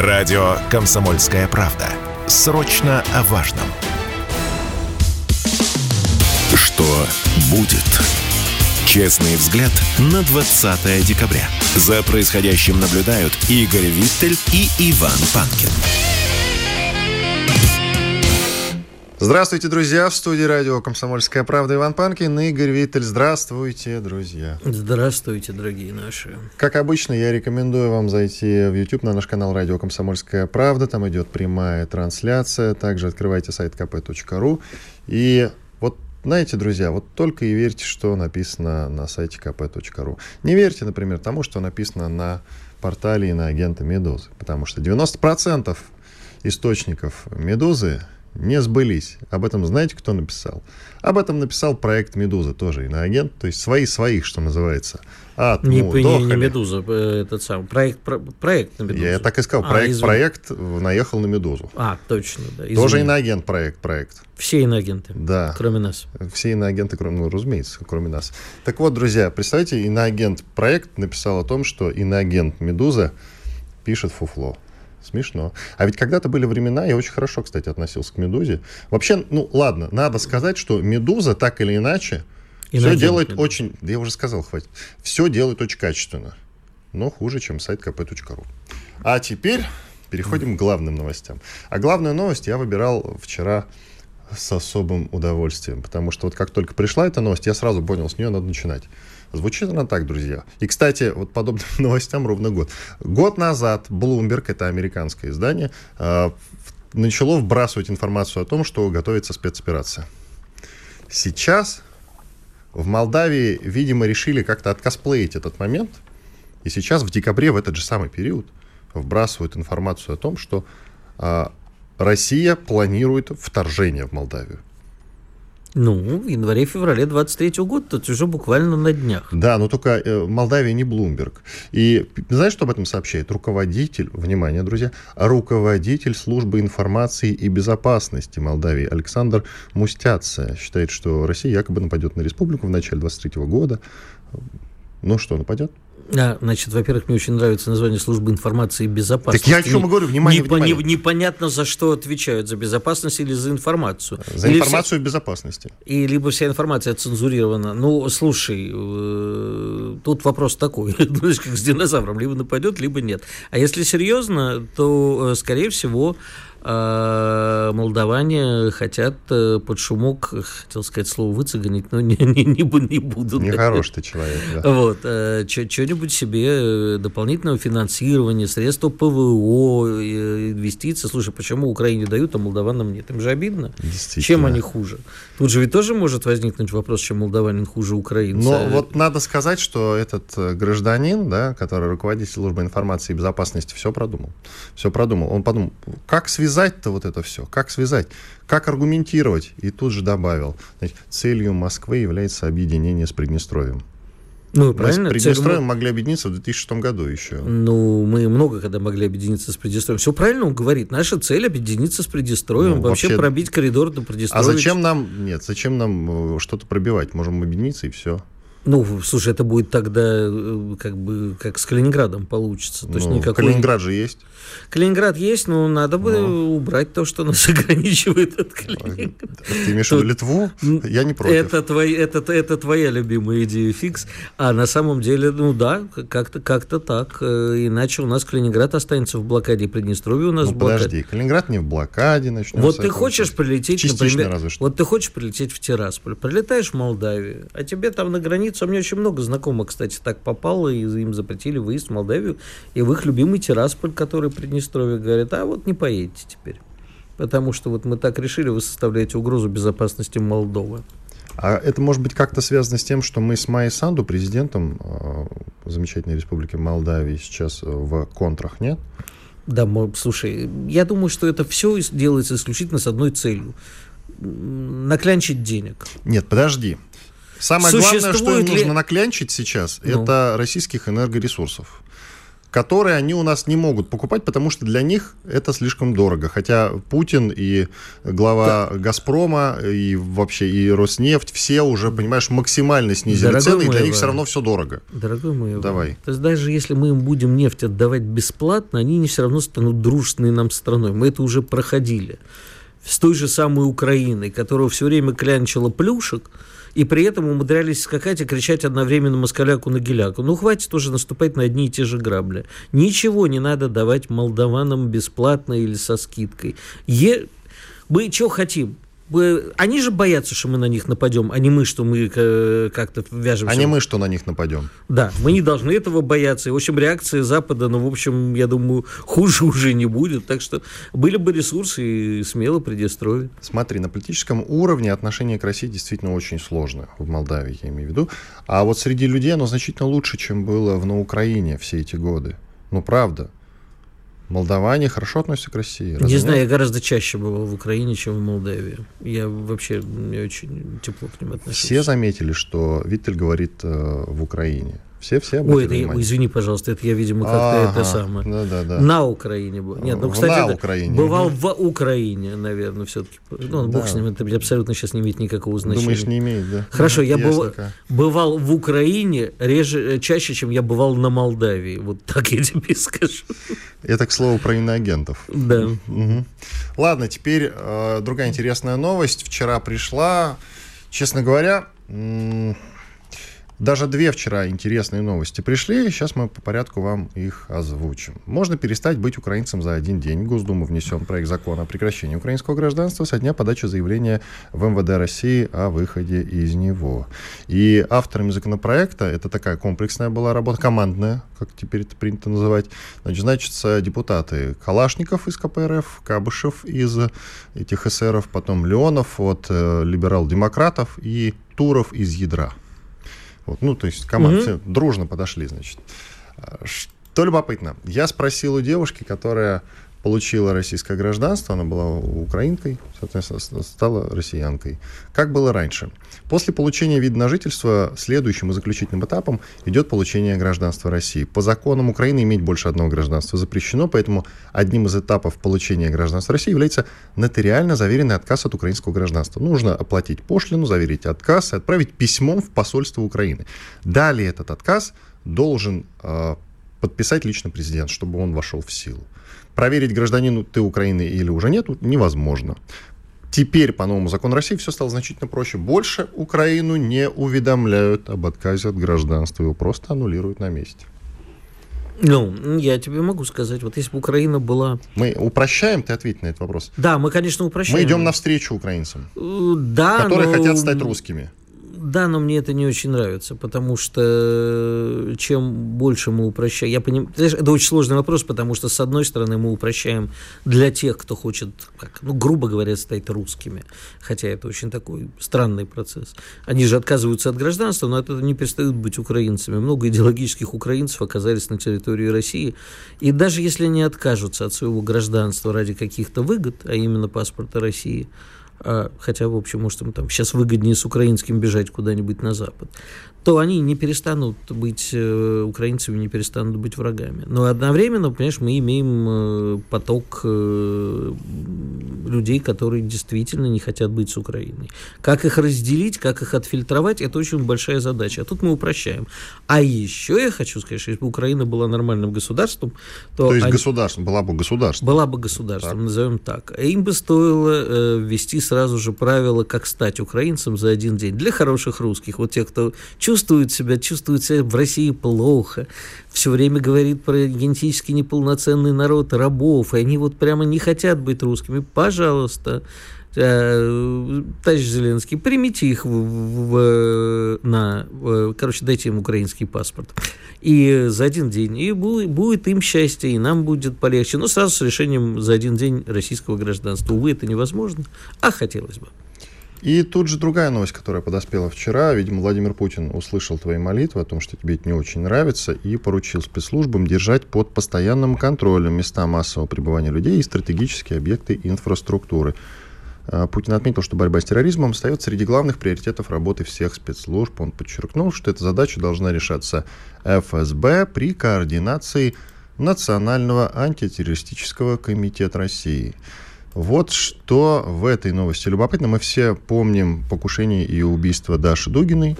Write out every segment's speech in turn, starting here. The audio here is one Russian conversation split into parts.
Радио «Комсомольская правда». Срочно о важном. Что будет? Честный взгляд на 20 декабря. За происходящим наблюдают Игорь Виттель и Иван Панкин. Здравствуйте, друзья! В студии радио «Комсомольская правда» Иван Панкин и Игорь Виттель. Здравствуйте, друзья! Здравствуйте, дорогие наши! Как обычно, я рекомендую вам зайти в YouTube на наш канал «Радио Комсомольская правда». Там идет прямая трансляция. Также открывайте сайт kp.ru. И вот знаете, друзья, вот только и верьте, что написано на сайте kp.ru. Не верьте, например, тому, что написано на портале и на агента «Медузы». Потому что 90% источников «Медузы» не сбылись. Об этом знаете, кто написал? Об этом написал проект «Медуза», тоже иноагент, то есть свои своих, что называется. От, не, ну, не, не «Медуза», э, этот самый, проект, про, проект на «Медузу». Я так и сказал, проект, а, проект наехал на «Медузу». А, точно, да. Извини. Тоже иноагент проект, проект. Все иноагенты, да. кроме нас. Все иноагенты, кроме, ну, разумеется, кроме нас. Так вот, друзья, представьте, иноагент проект написал о том, что иноагент «Медуза» пишет фуфло. Смешно. А ведь когда-то были времена, я очень хорошо, кстати, относился к «Медузе». Вообще, ну ладно, надо сказать, что «Медуза» так или иначе и все делает медуза. очень... Да я уже сказал, хватит. Все делает очень качественно. Но хуже, чем сайт kp.ru. А теперь переходим к главным новостям. А главную новость я выбирал вчера с особым удовольствием, потому что вот как только пришла эта новость, я сразу понял, с нее надо начинать. Звучит она так, друзья. И, кстати, вот подобным новостям ровно год. Год назад Bloomberg, это американское издание, э, начало вбрасывать информацию о том, что готовится спецоперация. Сейчас в Молдавии, видимо, решили как-то откосплеить этот момент. И сейчас, в декабре, в этот же самый период, вбрасывают информацию о том, что э, Россия планирует вторжение в Молдавию. Ну, в январе-феврале 23 года, тут уже буквально на днях. Да, но только э, Молдавия не Блумберг. И знаешь, что об этом сообщает? Руководитель, внимание, друзья, руководитель службы информации и безопасности Молдавии Александр Мустяция считает, что Россия якобы нападет на республику в начале 23 года. Ну что, нападет? А, значит, во-первых, мне очень нравится название службы информации и безопасности. Так я о чем и говорю, внимание, не, внимание. Не, непонятно, за что отвечают, за безопасность или за информацию. За или информацию вся, и безопасности. И либо вся информация цензурирована. Ну, слушай, э, тут вопрос такой, знаешь, как с динозавром, либо нападет, либо нет. А если серьезно, то, э, скорее всего, а молдаване хотят э, под шумок, хотел сказать слово выцеганить, но не, не, не, не буду. Нехороший ты человек, да. Вот, э, что-нибудь себе э, дополнительного финансирования, средства ПВО, инвестиции. Слушай, почему Украине дают, а молдаванам нет? Им же обидно. Чем они хуже? Тут же ведь тоже может возникнуть вопрос, чем молдаванин хуже украинца. Но вот надо сказать, что этот гражданин, да, который руководитель службы информации и безопасности, все продумал. Все продумал. Он подумал, как связать связать-то вот это все? Как связать? Как аргументировать? И тут же добавил, знаете, целью Москвы является объединение с Приднестровьем. Ну, правильно. Мы с Приднестровьем могли объединиться в 2006 году еще. Ну, мы много когда могли объединиться с Приднестровьем. Все правильно он говорит. Наша цель объединиться с Приднестровьем, ну, вообще, вообще пробить коридор до Приднестровья. А зачем нам, нет, зачем нам э, что-то пробивать? Можем объединиться и все. Ну, слушай, это будет тогда э, как бы как с Калининградом получится. То есть ну, никакой... Калининград же есть. Калининград есть, но надо бы ну. убрать то, что нас ограничивает от Калининграда. Ты имеешь в виду Литву? Я не против. Это, твой, это, это твоя любимая идея фикс. А на самом деле, ну да, как-то как так. Э, иначе у нас Калининград останется в блокаде, Приднестровье у нас ну, в блокаде. подожди, Калининград не в блокаде. Начнем вот ты хочешь прилететь, например, разве что. вот ты хочешь прилететь в Тирасполь, прилетаешь в Молдавию, а тебе там на границу, у меня очень много знакомых, кстати, так попало, и им запретили выезд в Молдавию, и в их любимый Тирасполь, который Приднестровье говорит, а вот не поедете теперь. Потому что вот мы так решили, вы составляете угрозу безопасности Молдовы. А это может быть как-то связано с тем, что мы с Майей Санду, президентом э, замечательной республики Молдавии, сейчас в контрах, нет? Да, слушай, я думаю, что это все делается исключительно с одной целью наклянчить денег. Нет, подожди. Самое Существует главное, что им ли... нужно наклянчить сейчас, ну. это российских энергоресурсов которые они у нас не могут покупать, потому что для них это слишком дорого. Хотя Путин и глава да. «Газпрома», и вообще и «Роснефть», все уже, понимаешь, максимально снизили Дорогой цены, и для них все равно все дорого. Дорогой мой Давай. То есть даже если мы им будем нефть отдавать бесплатно, они не все равно станут дружественной нам страной. Мы это уже проходили. С той же самой Украиной, которая все время клянчила плюшек, и при этом умудрялись скакать и кричать одновременно москаляку на геляку. Ну, хватит уже наступать на одни и те же грабли. Ничего не надо давать молдаванам бесплатно или со скидкой. Е... Мы что хотим? Они же боятся, что мы на них нападем, а не мы, что мы э, как-то вяжемся. А не мы, что на них нападем. Да, мы не должны этого бояться. И, в общем, реакция Запада, ну, в общем, я думаю, хуже уже не будет. Так что были бы ресурсы, и смело предестроили. Смотри, на политическом уровне отношение к России действительно очень сложно. В Молдавии, я имею в виду. А вот среди людей оно значительно лучше, чем было в, на Украине все эти годы. Ну, правда. Молдаване хорошо относятся к России? Разве не нет? знаю, я гораздо чаще бывал в Украине, чем в Молдавии. Я вообще не очень тепло к ним отношусь. Все заметили, что Виттель говорит э, в Украине. Все-все Ой, это, внимание? извини, пожалуйста, это я, видимо, как-то ага, это самое. Да, да, да. На Украине был. Нет, ну, кстати, на Украине. бывал в Украине, наверное, все-таки. Ну, да. бог с ним, это абсолютно сейчас не имеет никакого значения. Думаешь, не имеет, да? Хорошо, я быв... бывал в Украине реже, э, чаще, чем я бывал на Молдавии. Вот так я тебе скажу. Это, к слову, про иноагентов. Да. Угу. Ладно, теперь э, другая интересная новость. Вчера пришла, честно говоря, даже две вчера интересные новости пришли, сейчас мы по порядку вам их озвучим. Можно перестать быть украинцем за один день. В Госдуму внесен проект закона о прекращении украинского гражданства со дня подачи заявления в МВД России о выходе из него. И авторами законопроекта, это такая комплексная была работа, командная, как теперь это принято называть, значит, значится депутаты Калашников из КПРФ, Кабышев из этих эсеров, потом Леонов от э, либерал-демократов и Туров из ядра. Вот, ну, то есть команда угу. все дружно подошли, значит. Что любопытно, я спросил у девушки, которая получила российское гражданство, она была украинкой, соответственно, стала россиянкой. Как было раньше? После получения вида на жительство следующим и заключительным этапом идет получение гражданства России. По законам Украины иметь больше одного гражданства запрещено, поэтому одним из этапов получения гражданства России является нотариально заверенный отказ от украинского гражданства. Нужно оплатить пошлину, заверить отказ и отправить письмом в посольство Украины. Далее этот отказ должен э, подписать лично президент, чтобы он вошел в силу. Проверить, гражданину ты Украины или уже нет, невозможно. Теперь по новому закону России все стало значительно проще. Больше Украину не уведомляют об отказе от гражданства. Его просто аннулируют на месте. Ну, я тебе могу сказать, вот если бы Украина была... Мы упрощаем, ты ответь на этот вопрос. Да, мы, конечно, упрощаем. Мы идем навстречу украинцам, э, да, которые но... хотят стать русскими. Да, но мне это не очень нравится, потому что э, чем больше мы упрощаем... Я понимаю, это очень сложный вопрос, потому что, с одной стороны, мы упрощаем для тех, кто хочет, как, ну, грубо говоря, стать русскими, хотя это очень такой странный процесс. Они же отказываются от гражданства, но это не перестают быть украинцами. Много идеологических украинцев оказались на территории России, и даже если они откажутся от своего гражданства ради каких-то выгод, а именно паспорта России, хотя, в общем, может, им там сейчас выгоднее с украинским бежать куда-нибудь на Запад, то они не перестанут быть э, украинцами, не перестанут быть врагами. Но одновременно, понимаешь, мы имеем э, поток э, людей, которые действительно не хотят быть с Украиной. Как их разделить, как их отфильтровать, это очень большая задача. А тут мы упрощаем. А еще я хочу сказать, что если бы Украина была нормальным государством, то... То есть они... государством, была бы государством. Была бы государством, так. назовем так. Им бы стоило ввести сразу же правила, как стать украинцем за один день. Для хороших русских, вот тех, кто чувствует себя, чувствует себя в России плохо, все время говорит про генетически неполноценный народ, рабов, и они вот прямо не хотят быть русскими. Пожалуйста, э, товарищ Зеленский, примите их в, в, на, в, короче, дайте им украинский паспорт. И за один день. И будет, будет им счастье, и нам будет полегче. Но сразу с решением за один день российского гражданства. Увы, это невозможно, а хотелось бы. И тут же другая новость, которая подоспела вчера. Видимо, Владимир Путин услышал твои молитвы о том, что тебе это не очень нравится, и поручил спецслужбам держать под постоянным контролем места массового пребывания людей и стратегические объекты инфраструктуры. А, Путин отметил, что борьба с терроризмом стоит среди главных приоритетов работы всех спецслужб. Он подчеркнул, что эта задача должна решаться ФСБ при координации Национального антитеррористического комитета России. Вот что в этой новости любопытно. Мы все помним покушение и убийство Даши Дугиной,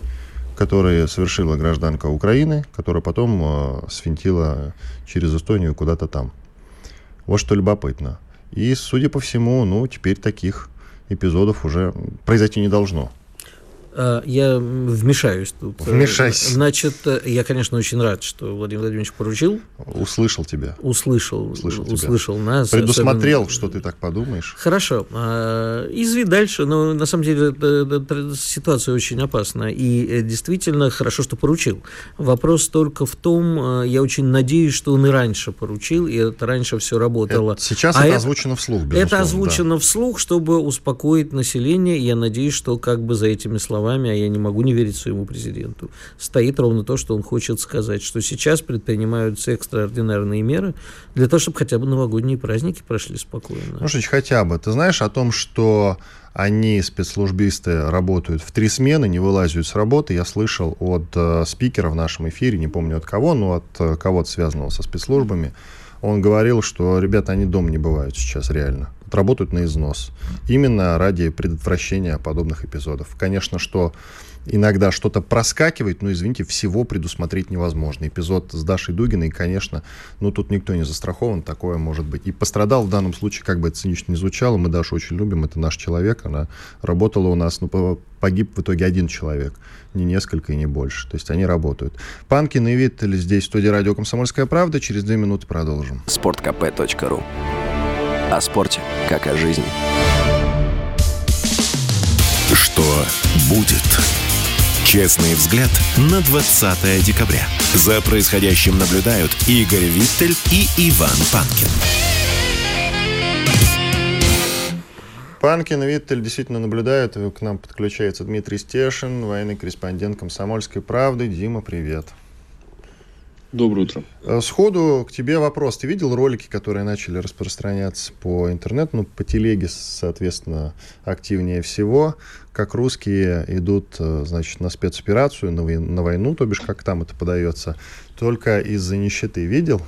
которое совершила гражданка Украины, которая потом э, свинтила через Эстонию куда-то там. Вот что любопытно. И, судя по всему, ну, теперь таких эпизодов уже произойти не должно. А, я вмешаюсь тут. Вмешайся. Значит, я, конечно, очень рад, что Владимир Владимирович поручил. Услышал тебя. Услышал. Услышал, тебя. услышал нас. Предусмотрел, особенно... что ты так подумаешь. Хорошо. А, изви дальше, но на самом деле ситуация очень опасна. И э, действительно хорошо, что поручил. Вопрос только в том, а, я очень надеюсь, что он и раньше поручил, и это раньше все работало. Это, сейчас а это, озвучено вслух. Это озвучено да. вслух, чтобы успокоить население. Я надеюсь, что как бы за этими словами словами, а я не могу не верить своему президенту, стоит ровно то, что он хочет сказать, что сейчас предпринимаются экстраординарные меры для того, чтобы хотя бы новогодние праздники прошли спокойно. Что хотя бы. Ты знаешь о том, что они, спецслужбисты, работают в три смены, не вылазят с работы. Я слышал от э, спикера в нашем эфире, не помню от кого, но от э, кого-то связанного со спецслужбами, он говорил, что ребята, они дом не бывают сейчас реально работают на износ. Именно ради предотвращения подобных эпизодов. Конечно, что иногда что-то проскакивает, но, извините, всего предусмотреть невозможно. Эпизод с Дашей Дугиной, конечно, ну, тут никто не застрахован, такое может быть. И пострадал в данном случае, как бы это цинично не звучало, мы Дашу очень любим, это наш человек, она работала у нас, но погиб в итоге один человек, не несколько и не больше. То есть они работают. Панкин и Виттель здесь в студии радио «Комсомольская правда». Через две минуты продолжим. sportkp.ru о спорте, как о жизни. Что будет? Честный взгляд на 20 декабря. За происходящим наблюдают Игорь Виттель и Иван Панкин. Панкин и Виттель действительно наблюдают. К нам подключается Дмитрий Стешин, военный корреспондент «Комсомольской правды». Дима, привет. Доброе утро. Э, сходу к тебе вопрос. Ты видел ролики, которые начали распространяться по интернету, ну, по телеге, соответственно, активнее всего, как русские идут, э, значит, на спецоперацию, на, на войну, то бишь, как там это подается, только из-за нищеты. Видел?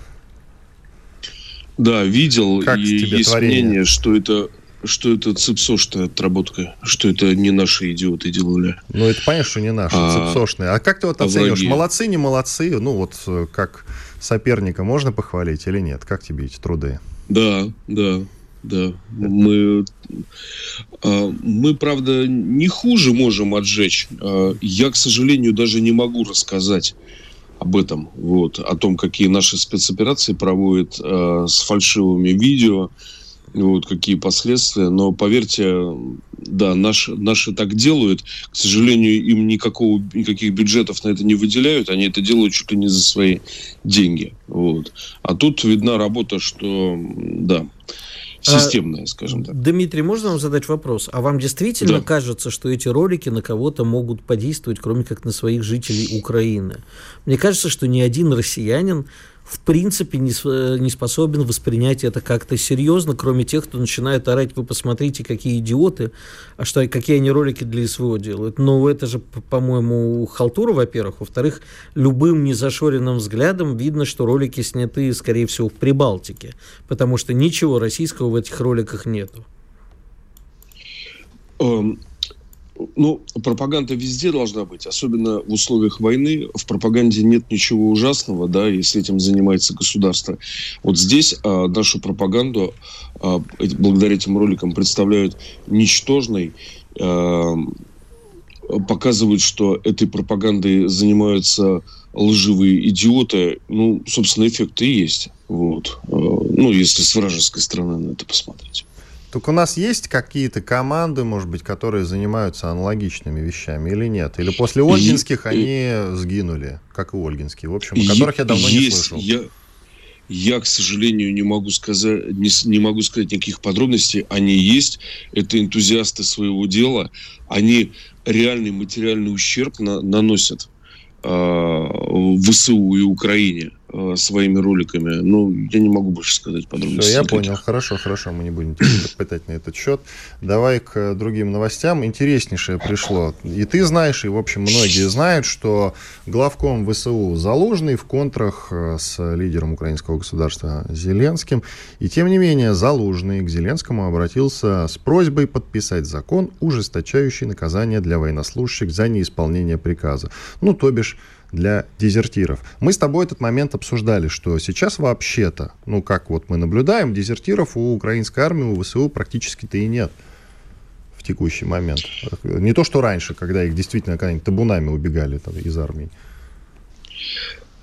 Да, видел. Как и есть творение? мнение, что это что это цепсошная отработка, что это не наши идиоты делали. Ну, это понятно, что не наши, а, цепсошные. А как ты вот оцениваешь, враги. молодцы, не молодцы? Ну, вот э, как соперника можно похвалить или нет? Как тебе эти труды? Да, да, да. Мы, а, мы, правда, не хуже можем отжечь. А, я, к сожалению, даже не могу рассказать об этом, вот, о том, какие наши спецоперации проводят э, с фальшивыми видео, вот какие последствия. Но поверьте, да, наши, наши так делают. К сожалению, им никакого, никаких бюджетов на это не выделяют. Они это делают чуть ли не за свои деньги. Вот. А тут видна работа, что да, системная, скажем так. Дмитрий, можно вам задать вопрос? А вам действительно да. кажется, что эти ролики на кого-то могут подействовать, кроме как на своих жителей Украины? Мне кажется, что ни один россиянин в принципе не, не способен воспринять это как-то серьезно, кроме тех, кто начинает орать, вы посмотрите, какие идиоты, а что, какие они ролики для СВО делают. Но это же, по-моему, халтура, во-первых. Во-вторых, любым незашоренным взглядом видно, что ролики сняты, скорее всего, в Прибалтике, потому что ничего российского в этих роликах нету. Эм, ну, пропаганда везде должна быть, особенно в условиях войны. В пропаганде нет ничего ужасного, да, если этим занимается государство. Вот здесь а, нашу пропаганду а, благодаря этим роликам представляют ничтожной, а, показывают, что этой пропагандой занимаются лживые идиоты. Ну, собственно, эффекты и есть. Вот. А, ну, если с вражеской стороны на это посмотреть. Так у нас есть какие-то команды, может быть, которые занимаются аналогичными вещами или нет? Или после Ольгинских и, они сгинули, как и Ольгинские, в общем, о которых я давно есть, не слышал. Я, я, к сожалению, не могу сказать, не, не могу сказать никаких подробностей. Они есть. Это энтузиасты своего дела. Они реальный материальный ущерб на, наносят э, ВСУ и Украине. Э, своими роликами. Ну, я не могу больше сказать подробностей. Все, я никаких. понял. Хорошо, хорошо, мы не будем пытать на этот счет. Давай к другим новостям. Интереснейшее пришло. И ты знаешь, и, в общем, многие знают, что главком ВСУ Залужный в контрах э, с лидером украинского государства Зеленским. И, тем не менее, Залужный к Зеленскому обратился с просьбой подписать закон, ужесточающий наказание для военнослужащих за неисполнение приказа. Ну, то бишь, для дезертиров. Мы с тобой этот момент обсуждали, что сейчас вообще-то, ну, как вот мы наблюдаем, дезертиров у украинской армии, у ВСУ практически-то и нет в текущий момент. Не то, что раньше, когда их действительно когда-нибудь табунами убегали там, из армии.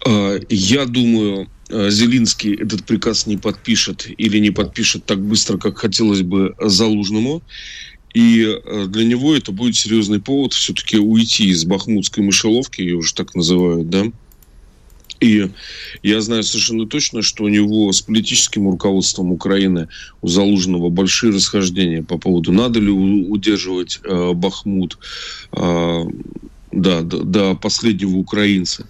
А, я думаю, а, Зелинский этот приказ не подпишет или не подпишет так быстро, как хотелось бы Залужному. И э, для него это будет серьезный повод все-таки уйти из бахмутской мышеловки, ее уже так называют, да. И я знаю совершенно точно, что у него с политическим руководством Украины у Залужного большие расхождения по поводу, надо ли удерживать э, Бахмут э, да, до, до последнего украинца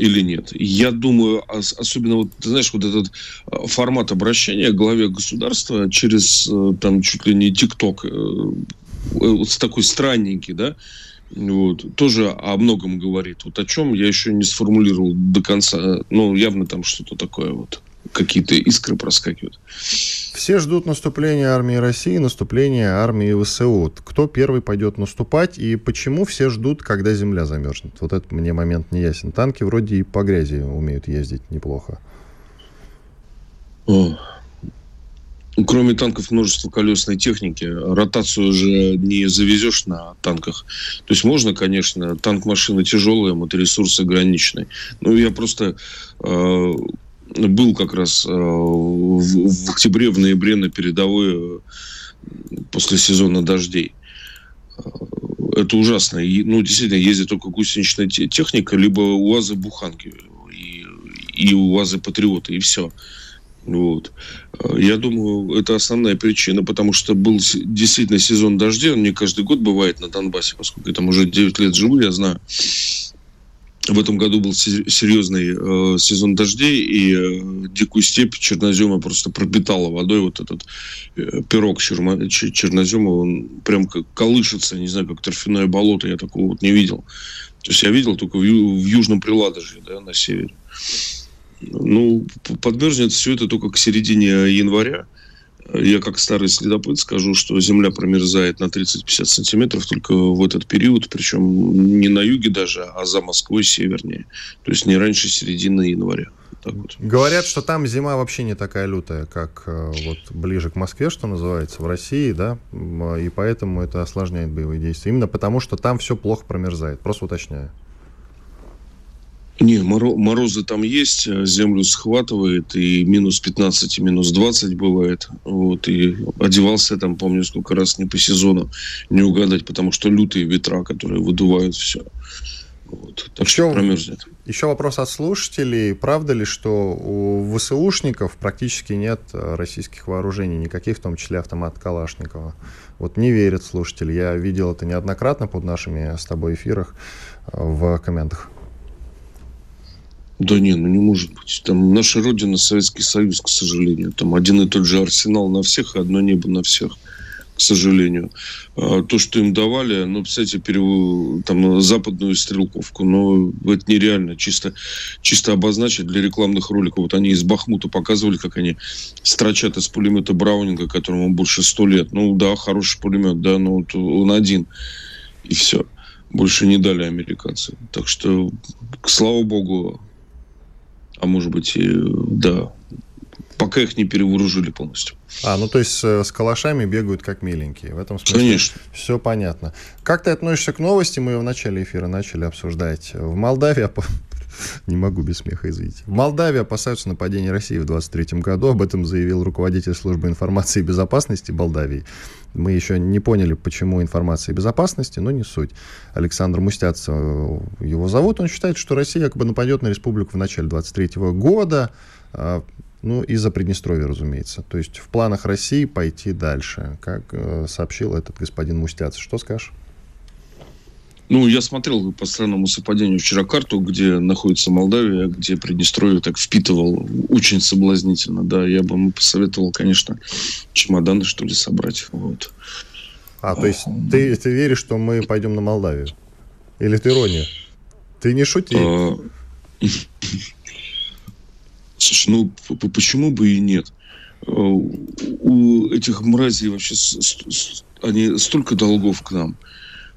или нет. Я думаю, особенно вот, ты знаешь, вот этот а, формат обращения к главе государства через э, там чуть ли не ТикТок, э, вот такой странненький, да, вот, тоже о многом говорит. Вот о чем я еще не сформулировал до конца. Ну, явно там что-то такое вот какие-то искры проскакивают. Все ждут наступления армии России, наступления армии ВСУ. Кто первый пойдет наступать и почему все ждут, когда земля замерзнет? Вот этот мне момент не ясен. Танки вроде и по грязи умеют ездить неплохо. О. Кроме танков множество колесной техники. Ротацию же не завезешь на танках. То есть можно, конечно, танк машина тяжелая, моторесурс ограниченный. Ну, я просто э, был как раз э, в, в октябре, в ноябре на передовой э, после сезона дождей. Э, это ужасно. Ну, действительно, ездит только гусеничная техника, либо УАЗы-буханки и, и УАЗы-патриоты, и все. Вот. Я думаю, это основная причина, потому что был действительно сезон дождей, он не каждый год бывает на Донбассе, поскольку я там уже 9 лет живу, я знаю в этом году был серьезный э, сезон дождей, и э, дикую степь чернозема просто пропитала водой. Вот этот э, пирог черма, чернозема, он прям как колышется, не знаю, как торфяное болото, я такого вот не видел. То есть я видел только в, в Южном Приладожье, да, на севере. Ну, подмерзнет все это только к середине января. Я как старый следопыт скажу, что земля промерзает на 30-50 сантиметров только в этот период, причем не на юге даже, а за Москвой севернее. То есть не раньше середины января. Так вот. Говорят, что там зима вообще не такая лютая, как э, вот ближе к Москве, что называется, в России, да, и поэтому это осложняет боевые действия. Именно потому, что там все плохо промерзает. Просто уточняю. Не, морозы там есть, э, землю схватывает, и минус 15, и минус 20 бывает. Вот, и одевался там, помню, сколько раз не по сезону не угадать, потому что лютые ветра, которые выдувают все. Вот, так еще, что промерзнет. Еще вопрос от слушателей. Правда ли, что у ВСУшников практически нет э, российских вооружений, никаких, в том числе автомат Калашникова? Вот не верят слушатели. Я видел это неоднократно под нашими с тобой эфирах э, в комментах. Да не, ну не может быть. Там наша родина Советский Союз, к сожалению. Там один и тот же арсенал на всех, и одно небо на всех, к сожалению. А то, что им давали, ну, кстати, перев... там, западную стрелковку, но это нереально. Чисто, чисто обозначить для рекламных роликов. Вот они из Бахмута показывали, как они строчат из пулемета Браунинга, которому больше сто лет. Ну, да, хороший пулемет, да, но вот он один. И все. Больше не дали американцы. Так что, слава богу, а может быть, и, да, пока их не перевооружили полностью. А, ну то есть э, с калашами бегают как миленькие. В этом смысле Конечно. все понятно. Как ты относишься к новости? Мы ее в начале эфира начали обсуждать. В Молдавии не могу без смеха, извините. В Молдавии опасаются нападения России в 2023 году. Об этом заявил руководитель службы информации и безопасности Молдавии. Мы еще не поняли, почему информация и безопасности, но не суть. Александр Мустяц его зовут. Он считает, что Россия якобы нападет на республику в начале 2023 года. А, ну, из-за Приднестровья, разумеется. То есть в планах России пойти дальше, как э, сообщил этот господин Мустяц. Что скажешь? Ну, я смотрел по странному совпадению вчера карту, где находится Молдавия, где Приднестровье так впитывал очень соблазнительно. Да, я бы ему посоветовал, конечно, чемоданы, что ли, собрать. Вот. А, то есть ты, ты веришь, что мы пойдем на Молдавию? Или это ирония? Ты не шути. А... Слушай, ну почему бы и нет? А, у этих мразей вообще они столько долгов к нам.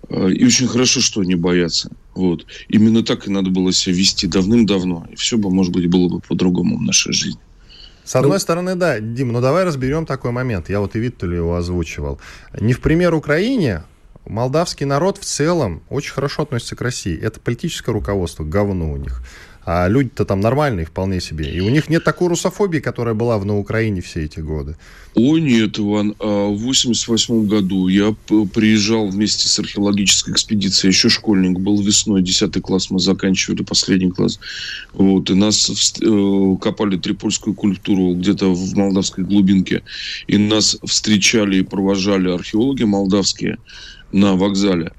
А, и очень хорошо, что они боятся. Вот. Именно так и надо было себя вести давным-давно. И все бы, может быть, было бы по-другому в нашей жизни. С одной ну, стороны, да, Дим, ну давай разберем такой момент. Я вот и Виттелю его озвучивал. Не в пример Украине, молдавский народ в целом очень хорошо относится к России. Это политическое руководство, говно у них. А люди-то там нормальные вполне себе. И у них нет такой русофобии, которая была в, на Украине все эти годы. О, нет, Иван. А в 88 году я приезжал вместе с археологической экспедицией. Еще школьник был весной, 10 класс мы заканчивали, последний класс. Вот, и нас э, копали трипольскую культуру где-то в молдавской глубинке. И нас встречали и провожали археологи молдавские на вокзале.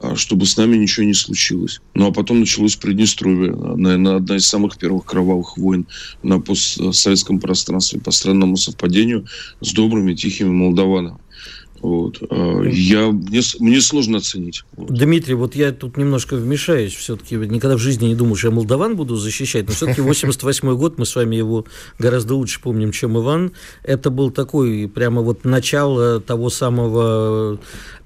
А, чтобы с нами ничего не случилось. Ну, а потом началось Приднестровье, наверное, одна из самых первых кровавых войн на постсоветском пространстве по странному совпадению с добрыми, тихими молдаванами. Вот. А, я, мне, мне сложно оценить. Вот. Дмитрий, вот я тут немножко вмешаюсь. Все-таки никогда в жизни не думал, что я молдаван буду защищать. Но все-таки 88 год, мы с вами его гораздо лучше помним, чем Иван. Это был такой прямо вот начало того самого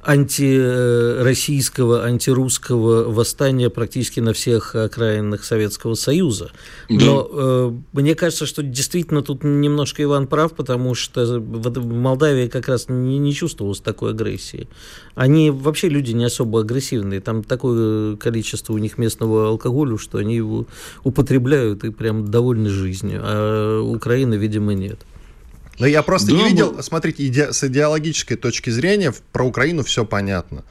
антироссийского, антирусского восстания практически на всех окраинах Советского Союза. Но э, мне кажется, что действительно тут немножко Иван прав, потому что в Молдавии как раз не, не чувствовалось такой агрессии. Они вообще люди не особо агрессивные. Там такое количество у них местного алкоголя, что они его употребляют и прям довольны жизнью. А Украины, видимо, нет. Но я просто да, не видел, но... смотрите, иде, с идеологической точки зрения про Украину все понятно.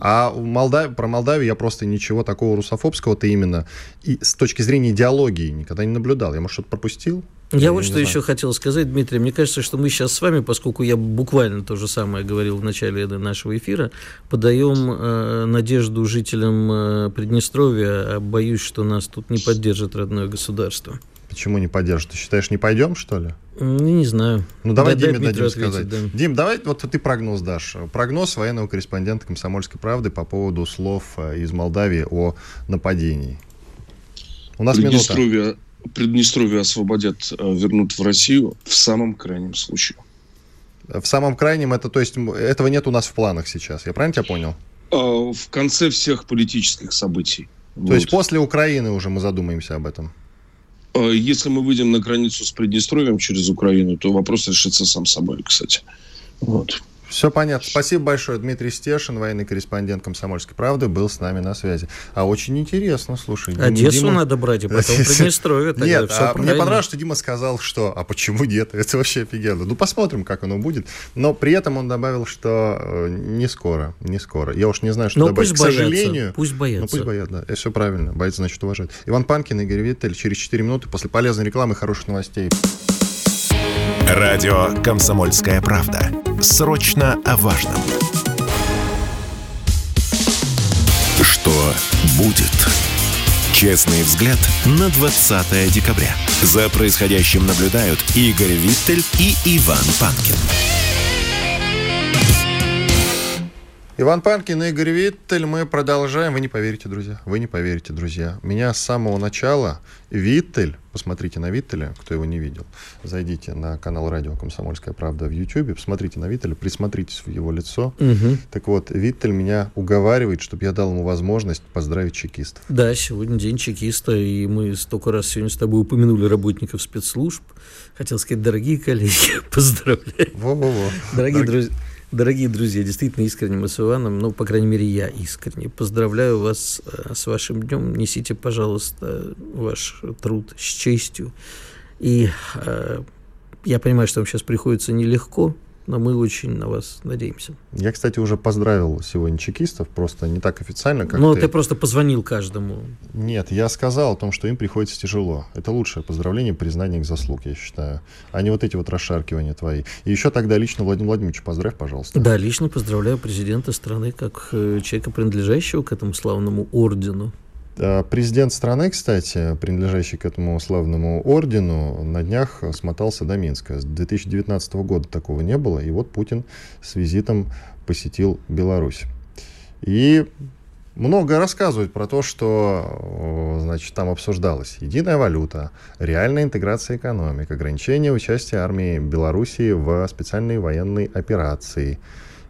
А Молдав... про Молдавию я просто ничего такого русофобского-то именно и с точки зрения идеологии никогда не наблюдал. Я, может, что-то пропустил? Я, я вот что знаю. еще хотел сказать, Дмитрий. Мне кажется, что мы сейчас с вами, поскольку я буквально то же самое говорил в начале нашего эфира, подаем э, надежду жителям э, Приднестровья, а боюсь, что нас тут не поддержит родное государство. Почему не поддержит? Ты считаешь, не пойдем, что ли? Ну, не знаю. Ну, давай Дай, Диме дадим ответить, сказать. Да. Дим, давай вот ты прогноз дашь. Прогноз военного корреспондента «Комсомольской правды» по поводу слов э, из Молдавии о нападении. У нас Приднестровье, минута. Приднестровье освободят, э, вернут в Россию в самом крайнем случае. В самом крайнем, это, то есть, этого нет у нас в планах сейчас. Я правильно тебя понял? А, в конце всех политических событий. То вот. есть после Украины уже мы задумаемся об этом? А если мы выйдем на границу с Приднестровьем через Украину, то вопрос решится сам собой, кстати. Вот. Все понятно. Спасибо большое. Дмитрий Стешин, военный корреспондент «Комсомольской правды», был с нами на связи. А очень интересно, слушай. Одессу Дима... надо брать, и потом Приднестровье. Нет, а мне понравилось, что Дима сказал, что «а почему нет?» Это вообще офигенно. Ну, посмотрим, как оно будет. Но при этом он добавил, что э, не скоро, не скоро. Я уж не знаю, что Но добавить. Пусть К боятся, сожалению... Пусть боятся. Ну, пусть боятся, да. Это все правильно. Боятся, значит, уважать. Иван Панкин, Игорь Виттель. Через 4 минуты после полезной рекламы и хороших новостей. Радио «Комсомольская правда». Срочно о важном. Что будет? Честный взгляд на 20 декабря. За происходящим наблюдают Игорь Виттель и Иван Панкин. Иван Панкин и Игорь Виттель. Мы продолжаем. Вы не поверите, друзья. Вы не поверите, друзья. Меня с самого начала Виттель, посмотрите на Виттеля, кто его не видел. Зайдите на канал радио «Комсомольская правда» в Ютьюбе, посмотрите на Виттеля, присмотритесь в его лицо. Угу. Так вот, Виттель меня уговаривает, чтобы я дал ему возможность поздравить чекистов. Да, сегодня день чекиста, и мы столько раз сегодня с тобой упомянули работников спецслужб. Хотел сказать, дорогие коллеги, поздравляю. Во-во-во. Дорогие друзья. Дорогие друзья, действительно искренне мы с Иваном, ну, по крайней мере, я искренне поздравляю вас э, с вашим днем. Несите, пожалуйста, ваш труд с честью. И э, я понимаю, что вам сейчас приходится нелегко, но мы очень на вас надеемся. Я, кстати, уже поздравил сегодня чекистов, просто не так официально, как Ну, ты. ты просто позвонил каждому. Нет, я сказал о том, что им приходится тяжело. Это лучшее поздравление, признание их заслуг, я считаю. А не вот эти вот расшаркивания твои. И еще тогда лично Владимир Владимирович поздравь, пожалуйста. Да, лично поздравляю президента страны как э, человека, принадлежащего к этому славному ордену. А, президент страны, кстати, принадлежащий к этому славному ордену, на днях смотался до Минска. С 2019 года такого не было, и вот Путин с визитом посетил Беларусь. И много рассказывают про то, что значит, там обсуждалось единая валюта, реальная интеграция экономик, ограничение участия армии Белоруссии в специальной военной операции.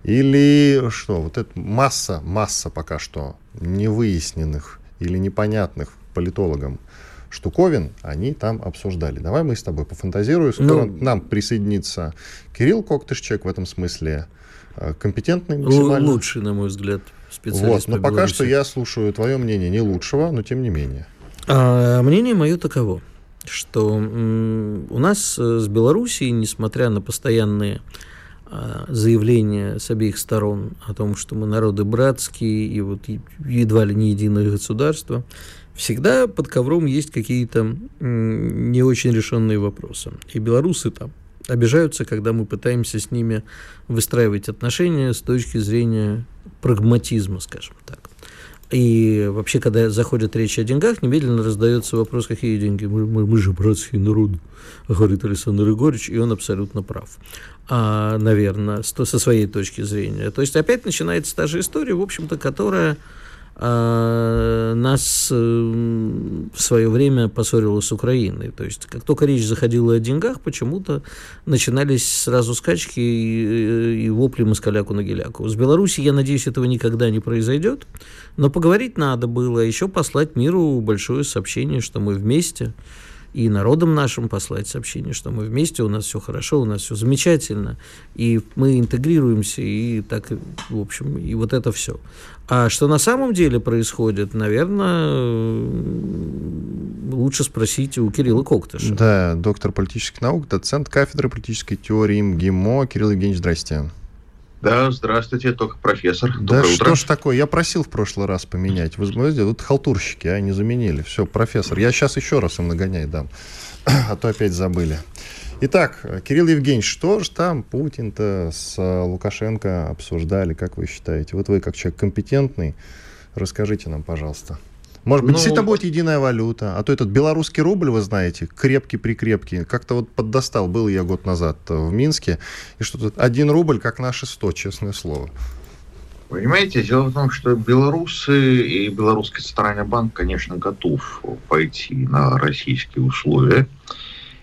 Или что, вот это масса, масса пока что невыясненных или непонятных политологам штуковин они там обсуждали. Давай мы с тобой пофантазируем. Скоро ну, нам присоединится Кирилл Коктышчек в этом смысле э, компетентный максимально. Лучший, на мой взгляд, специалист. Вот, но по пока что я слушаю твое мнение, не лучшего, но тем не менее. А, мнение мое таково, что у нас э, с Белоруссией, несмотря на постоянные заявления с обеих сторон о том, что мы народы братские и вот едва ли не единое государство, всегда под ковром есть какие-то не очень решенные вопросы. И белорусы там обижаются, когда мы пытаемся с ними выстраивать отношения с точки зрения прагматизма, скажем так. И вообще, когда заходит речь о деньгах, немедленно раздается вопрос, какие деньги. Мы, мы, мы же братский народ, говорит Александр Егорович, и он абсолютно прав а, наверное, со своей точки зрения. То есть опять начинается та же история, в общем-то, которая а, нас э, в свое время поссорила с Украиной. То есть, как только речь заходила о деньгах, почему-то начинались сразу скачки и, и вопли москаляку на геляку. С Беларуси, я надеюсь, этого никогда не произойдет, но поговорить надо было, а еще послать миру большое сообщение, что мы вместе, и народам нашим послать сообщение, что мы вместе, у нас все хорошо, у нас все замечательно, и мы интегрируемся, и так, в общем, и вот это все. А что на самом деле происходит, наверное, лучше спросить у Кирилла Коктыша. Да, доктор политических наук, доцент кафедры политической теории МГИМО. Кирилл Евгеньевич, здрасте. Да, здравствуйте, только профессор. Да Доброе что утро. ж такое, я просил в прошлый раз поменять. Вы знаете, тут халтурщики, а, не заменили. Все, профессор. Я сейчас еще раз им нагоняй дам, а то опять забыли. Итак, Кирилл Евгеньевич, что же там Путин-то с Лукашенко обсуждали, как вы считаете? Вот вы как человек компетентный, расскажите нам, пожалуйста. Может быть, ну, действительно будет единая валюта. А то этот белорусский рубль, вы знаете, крепкий-прикрепкий. Как-то вот поддостал. Был я год назад в Минске. И что тут один рубль, как наши сто, честное слово. Понимаете, дело в том, что белорусы и белорусский центральный банк, конечно, готов пойти на российские условия.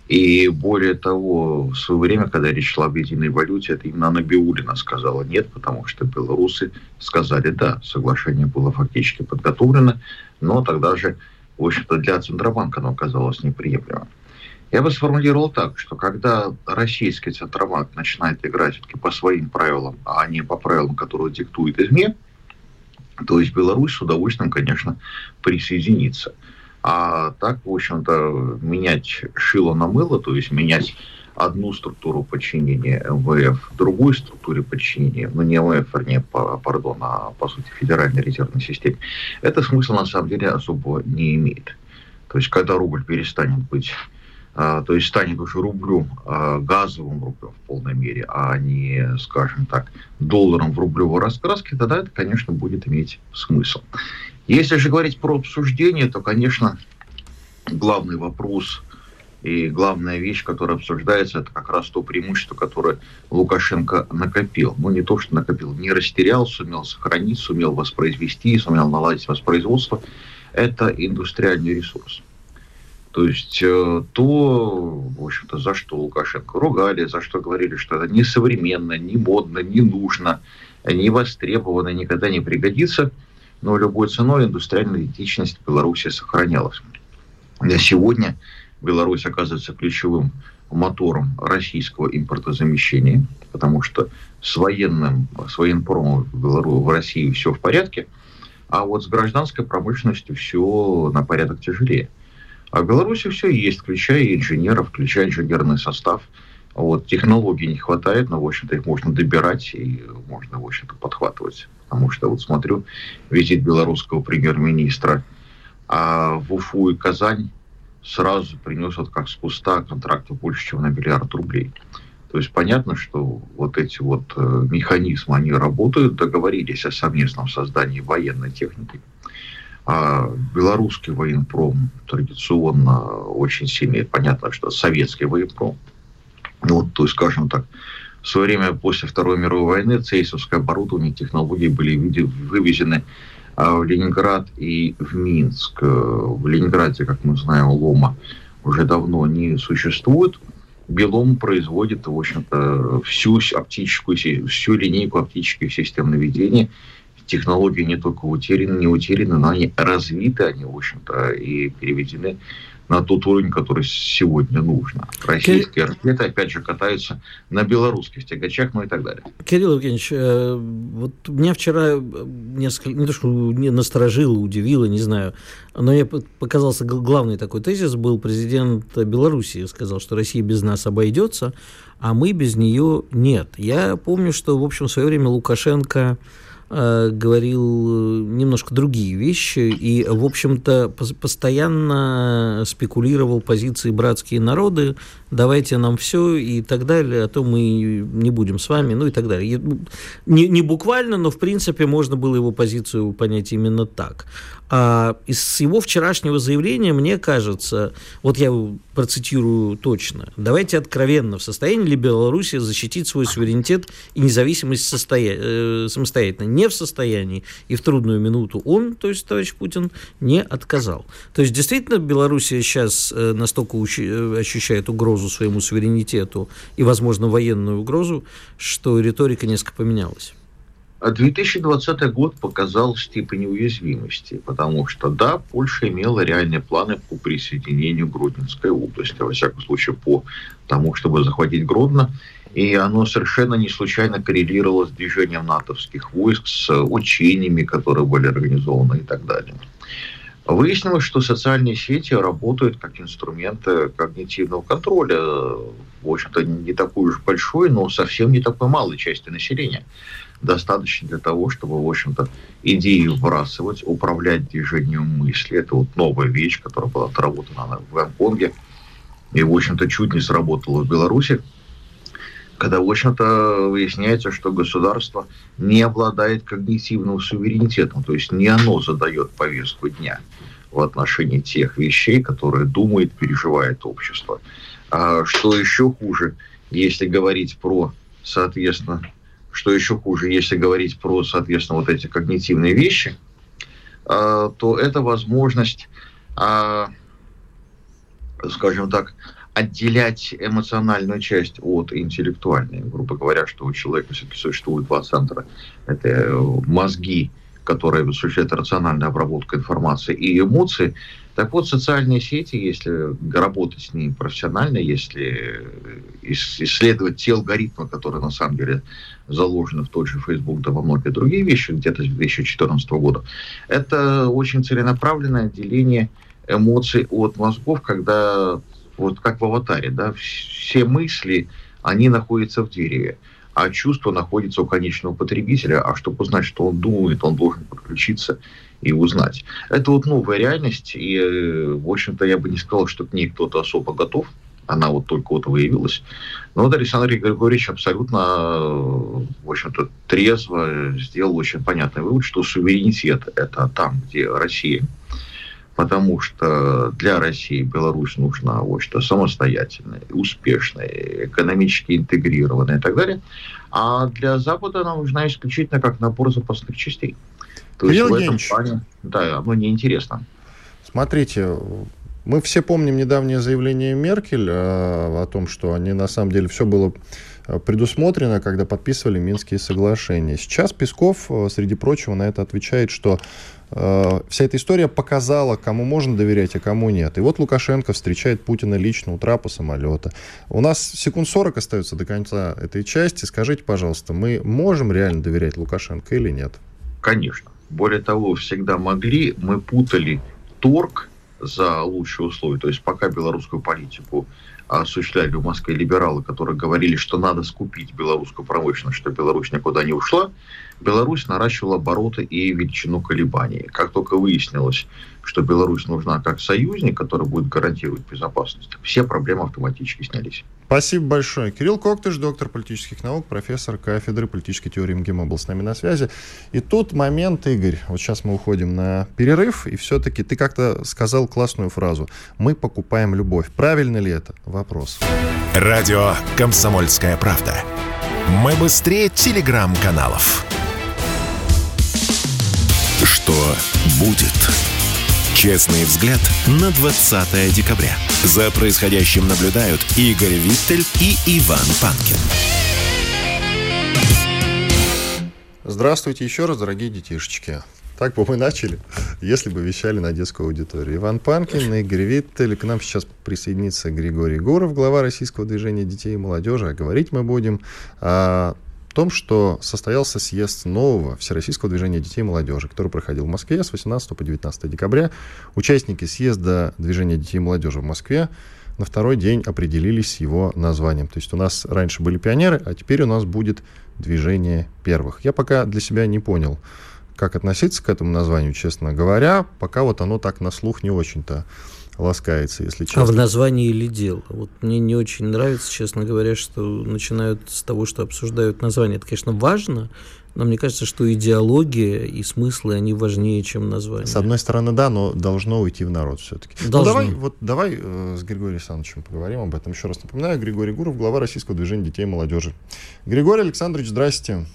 И более того, в свое время, когда речь шла об единой валюте, это именно Набиулина сказала нет, потому что белорусы сказали да. Соглашение было фактически подготовлено, но тогда же, в общем-то, для Центробанка оно оказалось неприемлемым. Я бы сформулировал так, что когда российский Центробанк начинает играть все-таки по своим правилам, а не по правилам, которые диктует извне, то есть Беларусь с удовольствием, конечно, присоединится. А так, в общем-то, менять шило на мыло, то есть менять одну структуру подчинения МВФ другой структуре подчинения, ну не МВФ, вернее, по, пардон, а по сути Федеральной резервной системе, это смысла на самом деле особо не имеет. То есть, когда рубль перестанет быть, а, то есть станет уже рублем, а, газовым рублем в полной мере, а не, скажем так, долларом в рублевой раскраске, тогда это, конечно, будет иметь смысл. Если же говорить про обсуждение, то, конечно, главный вопрос и главная вещь, которая обсуждается, это как раз то преимущество, которое Лукашенко накопил. Ну, не то, что накопил, не растерял, сумел сохранить, сумел воспроизвести, сумел наладить воспроизводство. Это индустриальный ресурс. То есть э, то, в общем-то, за что Лукашенко ругали, за что говорили, что это несовременно, не модно, не нужно, не востребовано, никогда не пригодится, но любой ценой индустриальная идентичность Беларуси сохранялась. Сегодня Беларусь оказывается ключевым мотором российского импортозамещения, потому что с военным, с военпромом в, России все в порядке, а вот с гражданской промышленностью все на порядок тяжелее. А в Беларуси все есть, включая инженеров, включая инженерный состав, Вот, технологий не хватает, но, в общем-то, их можно добирать и можно, в общем-то, подхватывать. Потому что, вот смотрю, визит белорусского премьер-министра а в Уфу и Казань сразу принес вот как с куста контрактов больше, чем на миллиард рублей. То есть понятно, что вот эти вот э, механизмы, они работают, договорились о совместном создании военной техники. А белорусский военпром традиционно очень сильный. Понятно, что советский военпром. Ну, вот, то есть, скажем так, в свое время после Второй мировой войны цейсовское оборудование, технологии были вывезены в Ленинград и в Минск. Э, в Ленинграде, как мы знаем, лома уже давно не существует. Белом производит, в общем-то, всю оптическую, всю линейку оптических систем наведения. Технологии не только утеряны, не утеряны, но они развиты, они, в общем-то, и переведены на тот уровень, который сегодня нужно. Российские Кир... ракеты, опять же, катаются на белорусских тягачах, ну и так далее. Кирилл Евгеньевич, э, вот меня вчера несколько, не то что не насторожило, удивило, не знаю, но мне показался главный такой тезис был президент Белоруссии, сказал, что Россия без нас обойдется, а мы без нее нет. Я помню, что, в общем, в свое время Лукашенко Э, говорил немножко другие вещи и, в общем-то, постоянно спекулировал позиции братские народы, давайте нам все и так далее, а то мы не будем с вами, ну и так далее. Ну, не, не буквально, но, в принципе, можно было его позицию понять именно так. А из его вчерашнего заявления, мне кажется, вот я процитирую точно, давайте откровенно, в состоянии ли Белоруссия защитить свой суверенитет и независимость состоя... э, самостоятельно? Не в состоянии. И в трудную минуту он, то есть товарищ Путин, не отказал. То есть действительно Белоруссия сейчас э, настолько э, ощущает угрозу своему суверенитету и, возможно, военную угрозу, что риторика несколько поменялась. 2020 год показал степень уязвимости, потому что, да, Польша имела реальные планы по присоединению Гродненской области, во всяком случае, по тому, чтобы захватить Гродно, и оно совершенно не случайно коррелировало с движением натовских войск, с учениями, которые были организованы и так далее. Выяснилось, что социальные сети работают как инструмент когнитивного контроля, в общем-то, не такой уж большой, но совсем не такой малой части населения достаточно для того, чтобы, в общем-то, идеи вбрасывать, управлять движением мысли. Это вот новая вещь, которая была отработана в Гонконге и, в общем-то, чуть не сработала в Беларуси, когда, в общем-то, выясняется, что государство не обладает когнитивным суверенитетом, то есть не оно задает повестку дня в отношении тех вещей, которые думает, переживает общество. А что еще хуже, если говорить про, соответственно, что еще хуже, если говорить про, соответственно, вот эти когнитивные вещи, а, то это возможность, а, скажем так, отделять эмоциональную часть от интеллектуальной. Грубо говоря, что у человека все-таки существует два центра. Это мозги, которые осуществляют рациональную обработку информации, и эмоции. Так вот, социальные сети, если работать с ними профессионально, если исследовать те алгоритмы, которые на самом деле заложены в тот же Facebook, да во многие другие вещи, где-то с 2014 года, это очень целенаправленное отделение эмоций от мозгов, когда, вот как в аватаре, да, все мысли, они находятся в дереве, а чувство находится у конечного потребителя, а чтобы узнать, что он думает, он должен подключиться и узнать. Это вот новая реальность, и, в общем-то, я бы не сказал, что к ней кто-то особо готов, она вот только вот выявилась. Но вот Александр Григорьевич абсолютно, в общем-то, трезво сделал очень понятный вывод, что суверенитет – это там, где Россия. Потому что для России Беларусь нужна что самостоятельная, успешная, экономически интегрированная и так далее. А для Запада она нужна исключительно как набор запасных частей. То есть в этом плане, да, оно неинтересно. Смотрите, мы все помним недавнее заявление Меркель э, о том, что они на самом деле все было предусмотрено, когда подписывали Минские соглашения. Сейчас Песков, среди прочего, на это отвечает, что вся эта история показала, кому можно доверять, а кому нет. И вот Лукашенко встречает Путина лично у трапа самолета. У нас секунд 40 остается до конца этой части. Скажите, пожалуйста, мы можем реально доверять Лукашенко или нет? Конечно. Более того, всегда могли. Мы путали торг за лучшие условия. То есть пока белорусскую политику осуществляли в Москве либералы, которые говорили, что надо скупить белорусскую промышленность, что Беларусь никуда не ушла, Беларусь наращивала обороты и величину колебаний. Как только выяснилось, что Беларусь нужна как союзник, который будет гарантировать безопасность, все проблемы автоматически снялись. Спасибо большое. Кирилл Коктыш, доктор политических наук, профессор кафедры политической теории МГИМО был с нами на связи. И тут момент, Игорь, вот сейчас мы уходим на перерыв, и все-таки ты как-то сказал классную фразу. Мы покупаем любовь. Правильно ли это? Вопрос. Радио «Комсомольская правда». Мы быстрее телеграм-каналов. Что будет? Честный взгляд на 20 декабря. За происходящим наблюдают Игорь Виттель и Иван Панкин. Здравствуйте еще раз, дорогие детишечки. Так бы мы начали, если бы вещали на детскую аудиторию. Иван Панкин, Игорь Виттель. К нам сейчас присоединится Григорий Гуров, глава Российского движения детей и молодежи. А говорить мы будем о в том, что состоялся съезд нового Всероссийского движения детей и молодежи, который проходил в Москве с 18 по 19 декабря. Участники съезда движения детей и молодежи в Москве на второй день определились с его названием. То есть у нас раньше были пионеры, а теперь у нас будет движение первых. Я пока для себя не понял, как относиться к этому названию, честно говоря. Пока вот оно так на слух не очень-то ласкается, если честно. А в названии или дело? Вот мне не очень нравится, честно говоря, что начинают с того, что обсуждают название. Это, конечно, важно, но мне кажется, что идеология и смыслы, они важнее, чем название. С одной стороны, да, но должно уйти в народ все-таки. Ну, давай, вот, давай э, с Григорием Александровичем поговорим об этом. Еще раз напоминаю, Григорий Гуров, глава Российского движения детей и молодежи. Григорий Александрович, здрасте.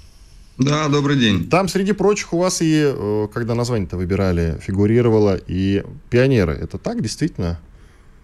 Да, добрый день. Там, среди прочих, у вас и, э, когда название-то выбирали, фигурировало и пионеры. Это так, действительно?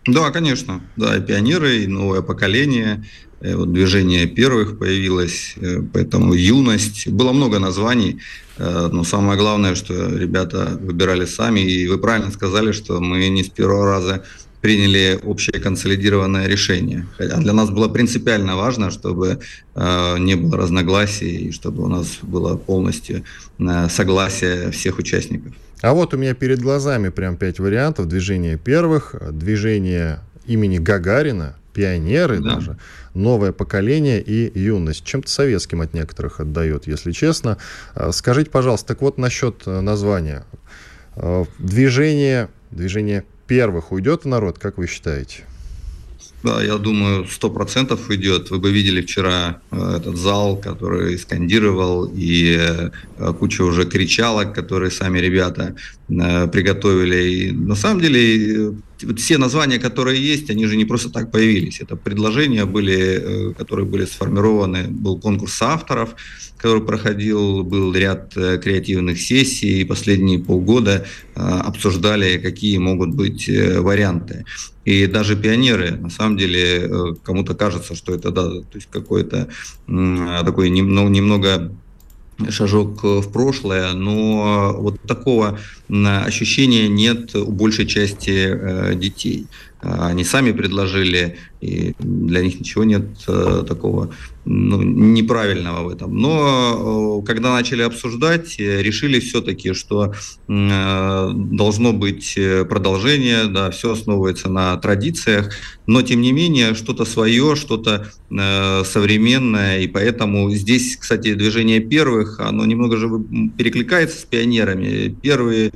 Да, конечно. Да, и пионеры, и новое поколение. Э, вот движение первых появилось, э, поэтому юность. Было много названий, но самое главное, что ребята выбирали сами. И вы правильно сказали, что мы не с первого раза приняли общее консолидированное решение. Хотя для нас было принципиально важно, чтобы э, не было разногласий и чтобы у нас было полностью э, согласие всех участников. А вот у меня перед глазами прям пять вариантов. Движение первых, движение имени Гагарина, пионеры да. даже, новое поколение и юность. Чем-то советским от некоторых отдает, если честно. Э, скажите, пожалуйста, так вот насчет э, названия. Э, движение, движение первых уйдет народ, как вы считаете? Да, я думаю, сто процентов уйдет. Вы бы видели вчера э, этот зал, который скандировал, и э, куча уже кричалок, которые сами ребята э, приготовили. И на самом деле все названия, которые есть, они же не просто так появились. Это предложения были, которые были сформированы, был конкурс авторов, который проходил, был ряд э, креативных сессий, и последние полгода э, обсуждали, какие могут быть э, варианты. И даже пионеры, на самом деле, кому-то кажется, что это да, то есть какой-то такой немного, немного шажок в прошлое, но вот такого ощущения нет у большей части детей. Они сами предложили, и для них ничего нет такого ну, неправильного в этом. Но э, когда начали обсуждать, э, решили все-таки, что э, должно быть продолжение, да, все основывается на традициях, но тем не менее что-то свое, что-то современное, и поэтому здесь, кстати, движение первых, оно немного же перекликается с пионерами. Первые,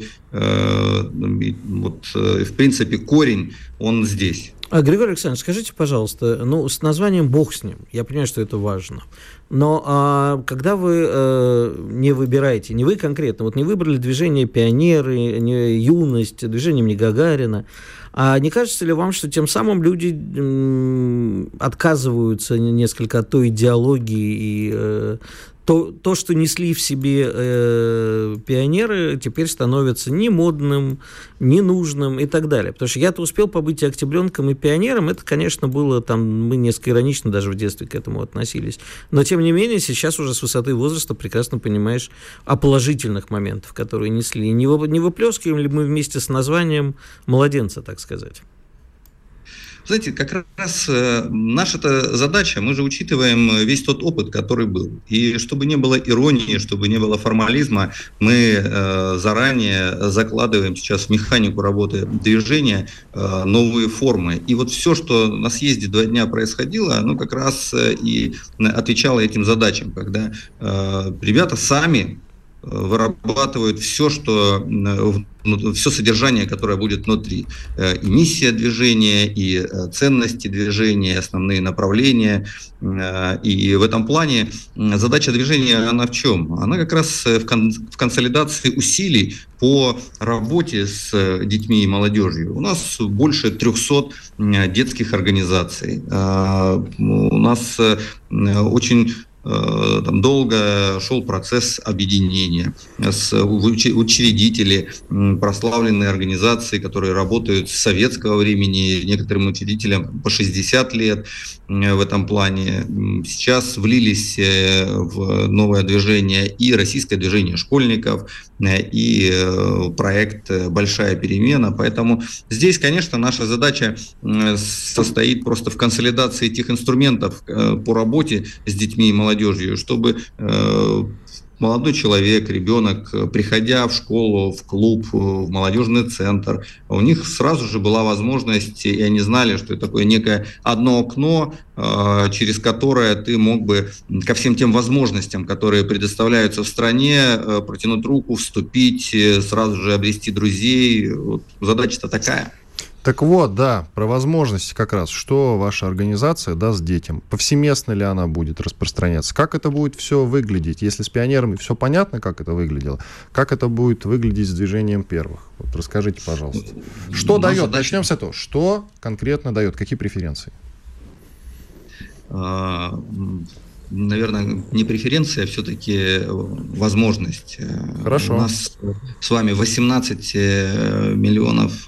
вот, в принципе, корень, он здесь. А, Григорий Александрович, скажите, пожалуйста, ну, с названием «Бог с ним», я понимаю, что это важно, но а, когда вы э, не выбираете, не вы конкретно, вот не выбрали движение «Пионеры», не «Юность», движение имени Гагарина, а не кажется ли вам, что тем самым люди м, отказываются несколько от той идеологии и э, то, то, что несли в себе э, пионеры, теперь становится не модным, не нужным и так далее. Потому что я-то успел побыть и октябренком, и пионером. Это, конечно, было там, мы несколько иронично даже в детстве к этому относились. Но, тем не менее, сейчас уже с высоты возраста прекрасно понимаешь о положительных моментах, которые несли. Не, не выплескиваем ли мы вместе с названием младенца, так сказать? Знаете, как раз э, наша -то задача, мы же учитываем весь тот опыт, который был. И чтобы не было иронии, чтобы не было формализма, мы э, заранее закладываем сейчас в механику работы движения э, новые формы. И вот все, что на съезде два дня происходило, оно как раз и отвечало этим задачам, когда ребята сами вырабатывают все, что все содержание, которое будет внутри. Э, и миссия движения, и э, ценности движения, основные направления. Э, и в этом плане задача движения, она в чем? Она как раз в консолидации усилий по работе с детьми и молодежью. У нас больше 300 детских организаций. У нас очень Э, там долго шел процесс объединения с учредители, прославленные организации, которые работают с советского времени, некоторым учредителям по 60 лет в этом плане. Сейчас влились э, в новое движение и российское движение школьников, э, и проект «Большая перемена». Поэтому здесь, конечно, наша задача состоит просто в консолидации этих инструментов по работе с детьми и молодежью, чтобы э, молодой человек, ребенок, приходя в школу, в клуб, в молодежный центр, у них сразу же была возможность, и они знали, что это такое некое одно окно, э, через которое ты мог бы ко всем тем возможностям, которые предоставляются в стране, э, протянуть руку, вступить, сразу же обрести друзей. Вот задача-то такая. Так вот, да, про возможности как раз. Что ваша организация даст детям? Повсеместно ли она будет распространяться? Как это будет все выглядеть? Если с пионерами все понятно, как это выглядело, как это будет выглядеть с движением первых? Вот расскажите, пожалуйста. Что Наша дает? Задача... Начнем с этого. Что конкретно дает? Какие преференции? Наверное, не преференция, а все-таки возможность. Хорошо. У нас с вами 18 э, миллионов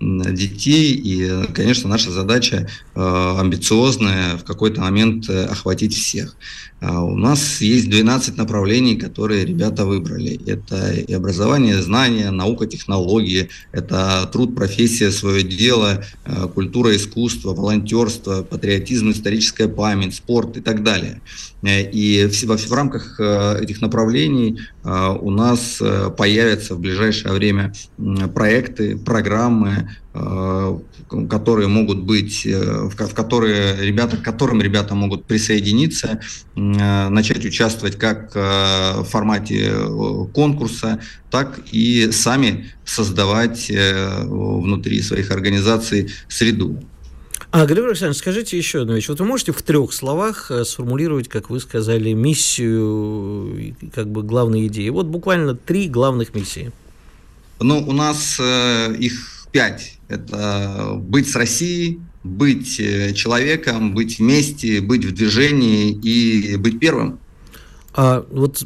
детей, и, конечно, наша задача э, амбициозная в какой-то момент э, охватить всех. А у нас есть 12 направлений, которые ребята выбрали. Это и образование, знания, наука, технологии, это труд, профессия, свое дело, э, культура, искусство, волонтерство, патриотизм, историческая память, спорт и так далее. Э, и в, в рамках э, этих направлений у нас появятся в ближайшее время проекты, программы, которые могут быть, в которые ребята, к которым ребята могут присоединиться, начать участвовать как в формате конкурса, так и сами создавать внутри своих организаций среду. А, Григорий Александрович, скажите еще одну вещь. Вот вы можете в трех словах э, сформулировать, как вы сказали, миссию, как бы главные идеи? Вот буквально три главных миссии. Ну, у нас э, их пять. Это быть с Россией, быть э, человеком, быть вместе, быть в движении и быть первым. А вот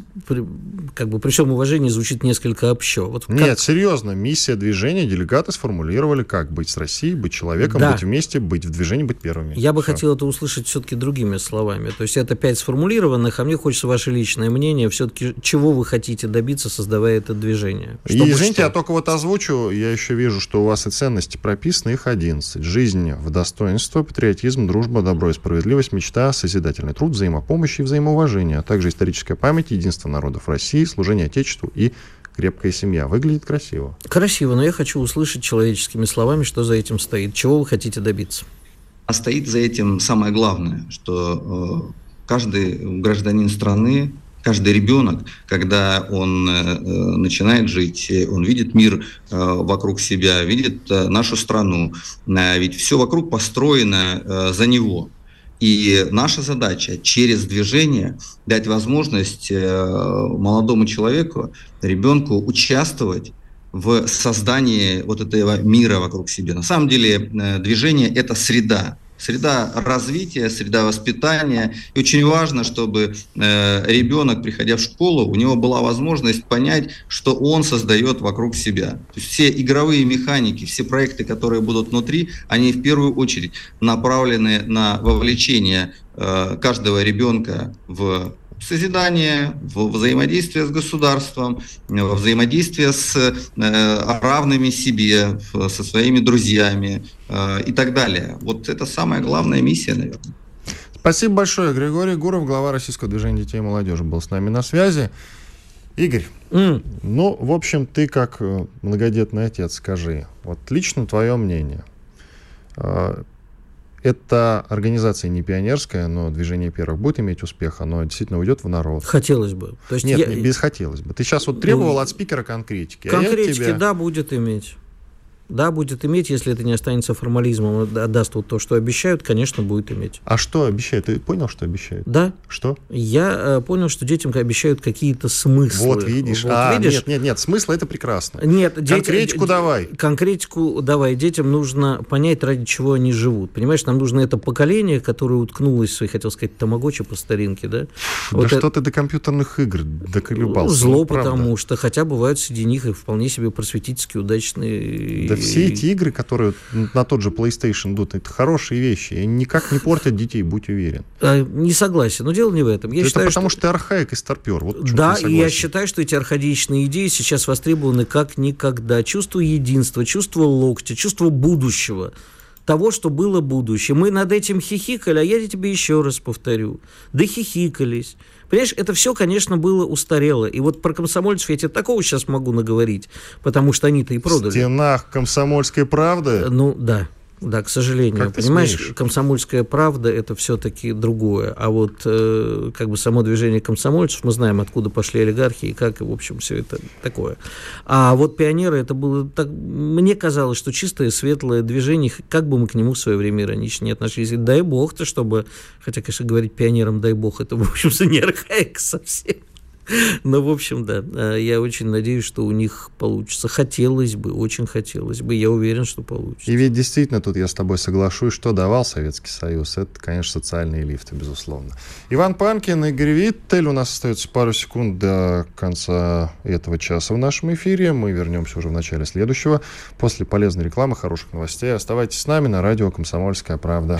как бы при всем уважении звучит несколько общо. Вот как... Нет, серьезно, миссия движения делегаты сформулировали, как быть с Россией, быть человеком, да. быть вместе, быть в движении, быть первыми. Я бы Все. хотел это услышать все-таки другими словами. То есть это пять сформулированных, а мне хочется ваше личное мнение, все-таки чего вы хотите добиться, создавая это движение. Чтобы и, извините, что? я только вот озвучу, я еще вижу, что у вас и ценности прописаны, их 11. Жизнь в достоинство, патриотизм, дружба, добро и справедливость, мечта, созидательный труд, взаимопомощь и взаимоуважение, а также исторический историческая память, единство народов России, служение Отечеству и крепкая семья. Выглядит красиво. Красиво, но я хочу услышать человеческими словами, что за этим стоит. Чего вы хотите добиться? А стоит за этим самое главное, что э, каждый гражданин страны, каждый ребенок, когда он э, начинает жить, он видит мир э, вокруг себя, видит э, нашу страну, э, ведь все вокруг построено э, за него. И наша задача через движение дать возможность э, молодому человеку, ребенку участвовать в создании вот этого мира вокруг себя. На самом деле э, движение – это среда, среда развития, среда воспитания. И очень важно, чтобы э, ребенок, приходя в школу, у него была возможность понять, что он создает вокруг себя. То есть все игровые механики, все проекты, которые будут внутри, они в первую очередь направлены на вовлечение э, каждого ребенка в созидание, в взаимодействие с государством, во взаимодействие с э, равными себе, со своими друзьями э, и так далее. Вот это самая главная миссия, наверное. Спасибо большое. Григорий Гуров, глава Российского движения детей и молодежи, был с нами на связи. Игорь, mm. ну, в общем, ты как э, многодетный отец, скажи, вот лично твое мнение. Эта организация не пионерская, но движение первых будет иметь успех, оно действительно уйдет в народ. Хотелось бы. То есть Нет, я... без хотелось бы. Ты сейчас вот требовал ну, от спикера конкретики. Конкретики, а тебя... да, будет иметь. Да, будет иметь, если это не останется формализмом, отдаст вот то, что обещают, конечно, будет иметь. А что обещают? Ты понял, что обещают? Да. Что? Я э, понял, что детям обещают какие-то смыслы. Вот видишь. Вот, а, видишь? Нет, нет, нет, смысл это прекрасно. Нет, конкретику дети, давай. Конкретику давай. Детям нужно понять, ради чего они живут. Понимаешь, нам нужно это поколение, которое уткнулось, я хотел сказать, тамагочи по старинке, да? Да вот что это... ты до компьютерных игр доколебался? Зло, ну, потому что хотя бывают среди них и вполне себе просветительски удачные да все эти игры, которые на тот же PlayStation идут, это хорошие вещи. И никак не портят детей, будь уверен. А, не согласен. Но дело не в этом. Я это считаю, потому что... что ты архаик и старпер. Вот да, и я считаю, что эти архаичные идеи сейчас востребованы как никогда. Чувство единства, чувство локтя, чувство будущего того, что было будущее. Мы над этим хихикали, а я тебе еще раз повторю. Да хихикались. Понимаешь, это все, конечно, было устарело. И вот про комсомольцев я тебе такого сейчас могу наговорить, потому что они-то и продали. В стенах комсомольской правды? Ну, да. Да, к сожалению. Как Понимаешь, смеешь? комсомольская правда это все-таки другое. А вот э, как бы само движение комсомольцев, мы знаем, откуда пошли олигархи и как, в общем, все это такое. А вот пионеры, это было так. Мне казалось, что чистое, светлое движение, как бы мы к нему в свое время иронично не относились. И дай бог-то, чтобы, хотя, конечно, говорить пионерам, дай бог, это, в общем, не архаик совсем. Ну, в общем, да. А, я очень надеюсь, что у них получится. Хотелось бы, очень хотелось бы. Я уверен, что получится. И ведь действительно, тут я с тобой соглашусь, что давал Советский Союз. Это, конечно, социальные лифты, безусловно. Иван Панкин, Игорь Виттель. У нас остается пару секунд до конца этого часа в нашем эфире. Мы вернемся уже в начале следующего. После полезной рекламы, хороших новостей. Оставайтесь с нами на радио «Комсомольская правда».